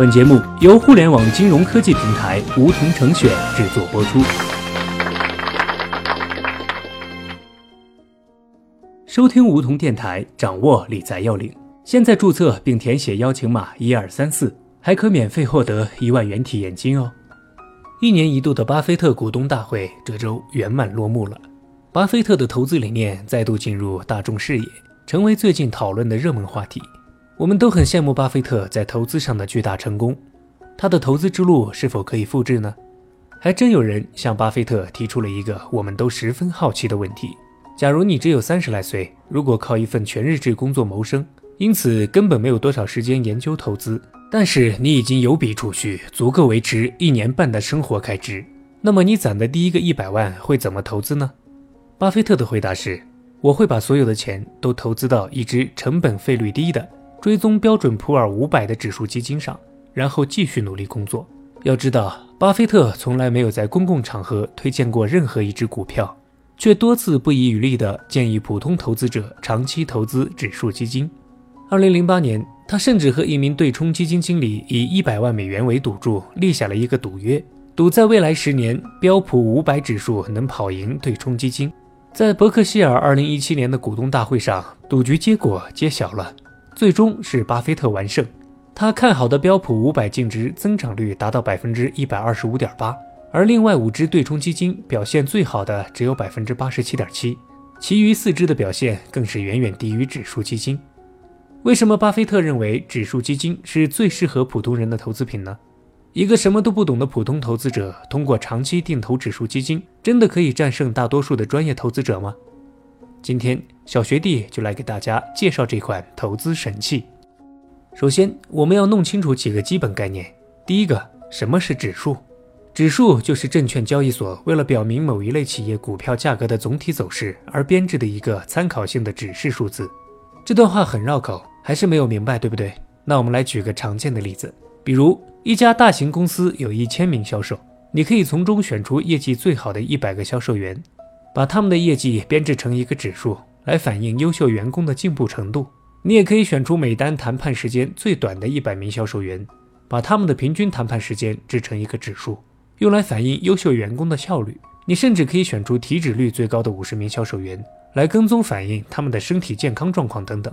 本节目由互联网金融科技平台梧桐城选制作播出。收听梧桐电台，掌握理财要领。现在注册并填写邀请码一二三四，还可免费获得一万元体验金哦。一年一度的巴菲特股东大会这周圆满落幕了，巴菲特的投资理念再度进入大众视野，成为最近讨论的热门话题。我们都很羡慕巴菲特在投资上的巨大成功，他的投资之路是否可以复制呢？还真有人向巴菲特提出了一个我们都十分好奇的问题：假如你只有三十来岁，如果靠一份全日制工作谋生，因此根本没有多少时间研究投资。但是你已经有笔储蓄，足够维持一年半的生活开支。那么你攒的第一个一百万会怎么投资呢？巴菲特的回答是：我会把所有的钱都投资到一只成本费率低的追踪标准普尔五百的指数基金上，然后继续努力工作。要知道，巴菲特从来没有在公共场合推荐过任何一只股票，却多次不遗余力地建议普通投资者长期投资指数基金。二零零八年。他甚至和一名对冲基金经理以一百万美元为赌注，立下了一个赌约，赌在未来十年标普五百指数能跑赢对冲基金。在伯克希尔二零一七年的股东大会上，赌局结果揭晓了，最终是巴菲特完胜。他看好的标普五百净值增长率达到百分之一百二十五点八，而另外五只对冲基金表现最好的只有百分之八十七点七，其余四只的表现更是远远低于指数基金。为什么巴菲特认为指数基金是最适合普通人的投资品呢？一个什么都不懂的普通投资者，通过长期定投指数基金，真的可以战胜大多数的专业投资者吗？今天小学弟就来给大家介绍这款投资神器。首先，我们要弄清楚几个基本概念。第一个，什么是指数？指数就是证券交易所为了表明某一类企业股票价格的总体走势而编制的一个参考性的指示数字。这段话很绕口。还是没有明白，对不对？那我们来举个常见的例子，比如一家大型公司有一千名销售，你可以从中选出业绩最好的一百个销售员，把他们的业绩编制成一个指数，来反映优秀员工的进步程度。你也可以选出每单谈判时间最短的一百名销售员，把他们的平均谈判时间制成一个指数，用来反映优秀员工的效率。你甚至可以选出体脂率最高的五十名销售员，来跟踪反映他们的身体健康状况等等。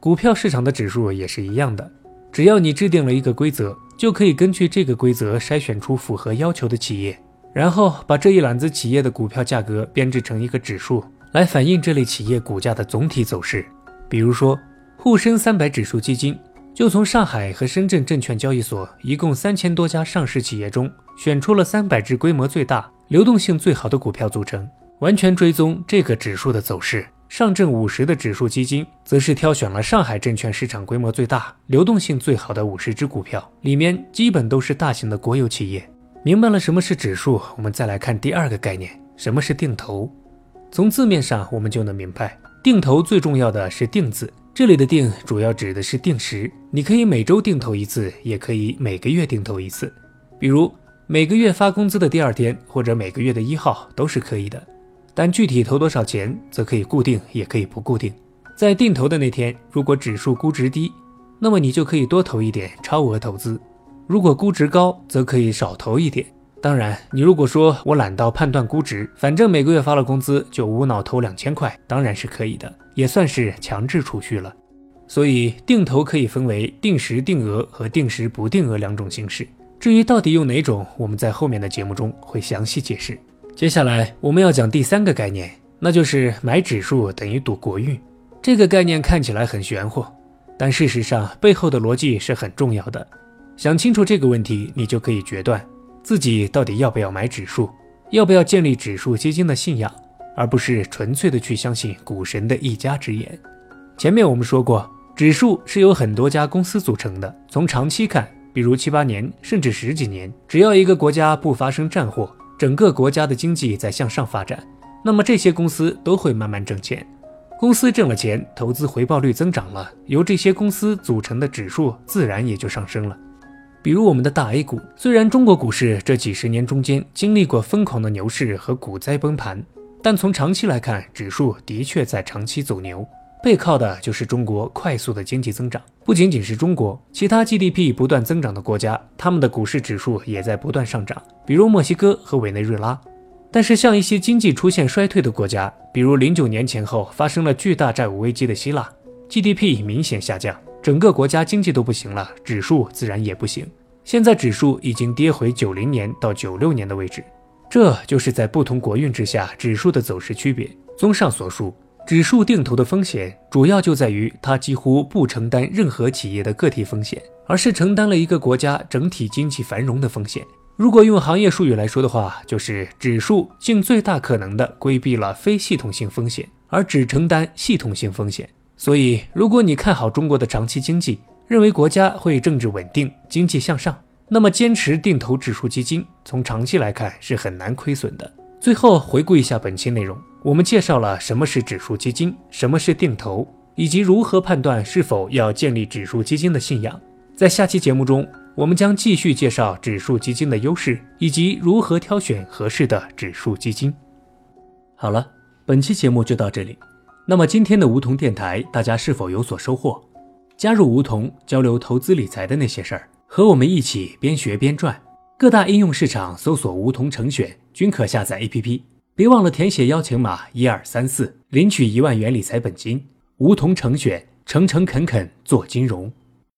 股票市场的指数也是一样的，只要你制定了一个规则，就可以根据这个规则筛选出符合要求的企业，然后把这一揽子企业的股票价格编制成一个指数，来反映这类企业股价的总体走势。比如说，沪深三百指数基金就从上海和深圳证券交易所一共三千多家上市企业中，选出了三百只规模最大、流动性最好的股票组成，完全追踪这个指数的走势。上证五十的指数基金，则是挑选了上海证券市场规模最大、流动性最好的五十只股票，里面基本都是大型的国有企业。明白了什么是指数，我们再来看第二个概念，什么是定投。从字面上我们就能明白，定投最重要的是“定”字，这里的“定”主要指的是定时，你可以每周定投一次，也可以每个月定投一次，比如每个月发工资的第二天，或者每个月的一号都是可以的。但具体投多少钱，则可以固定，也可以不固定。在定投的那天，如果指数估值低，那么你就可以多投一点超额投资；如果估值高，则可以少投一点。当然，你如果说我懒到判断估值，反正每个月发了工资就无脑投两千块，当然是可以的，也算是强制储蓄了。所以，定投可以分为定时定额和定时不定额两种形式。至于到底用哪种，我们在后面的节目中会详细解释。接下来我们要讲第三个概念，那就是买指数等于赌国运。这个概念看起来很玄乎，但事实上背后的逻辑是很重要的。想清楚这个问题，你就可以决断自己到底要不要买指数，要不要建立指数基金的信仰，而不是纯粹的去相信股神的一家之言。前面我们说过，指数是由很多家公司组成的，从长期看，比如七八年甚至十几年，只要一个国家不发生战祸。整个国家的经济在向上发展，那么这些公司都会慢慢挣钱。公司挣了钱，投资回报率增长了，由这些公司组成的指数自然也就上升了。比如我们的大 A 股，虽然中国股市这几十年中间经历过疯狂的牛市和股灾崩盘，但从长期来看，指数的确在长期走牛。背靠的就是中国快速的经济增长。不仅仅是中国，其他 GDP 不断增长的国家，他们的股市指数也在不断上涨，比如墨西哥和委内瑞拉。但是，像一些经济出现衰退的国家，比如零九年前后发生了巨大债务危机的希腊，GDP 明显下降，整个国家经济都不行了，指数自然也不行。现在指数已经跌回九零年到九六年的位置，这就是在不同国运之下指数的走势区别。综上所述。指数定投的风险主要就在于它几乎不承担任何企业的个体风险，而是承担了一个国家整体经济繁荣的风险。如果用行业术语来说的话，就是指数尽最大可能的规避了非系统性风险，而只承担系统性风险。所以，如果你看好中国的长期经济，认为国家会政治稳定、经济向上，那么坚持定投指数基金，从长期来看是很难亏损的。最后回顾一下本期内容。我们介绍了什么是指数基金，什么是定投，以及如何判断是否要建立指数基金的信仰。在下期节目中，我们将继续介绍指数基金的优势，以及如何挑选合适的指数基金。好了，本期节目就到这里。那么今天的梧桐电台，大家是否有所收获？加入梧桐，交流投资理财的那些事儿，和我们一起边学边赚。各大应用市场搜索“梧桐成选”，均可下载 APP。别忘了填写邀请码一二三四，领取一万元理财本金。梧桐成选，诚诚恳恳做金融。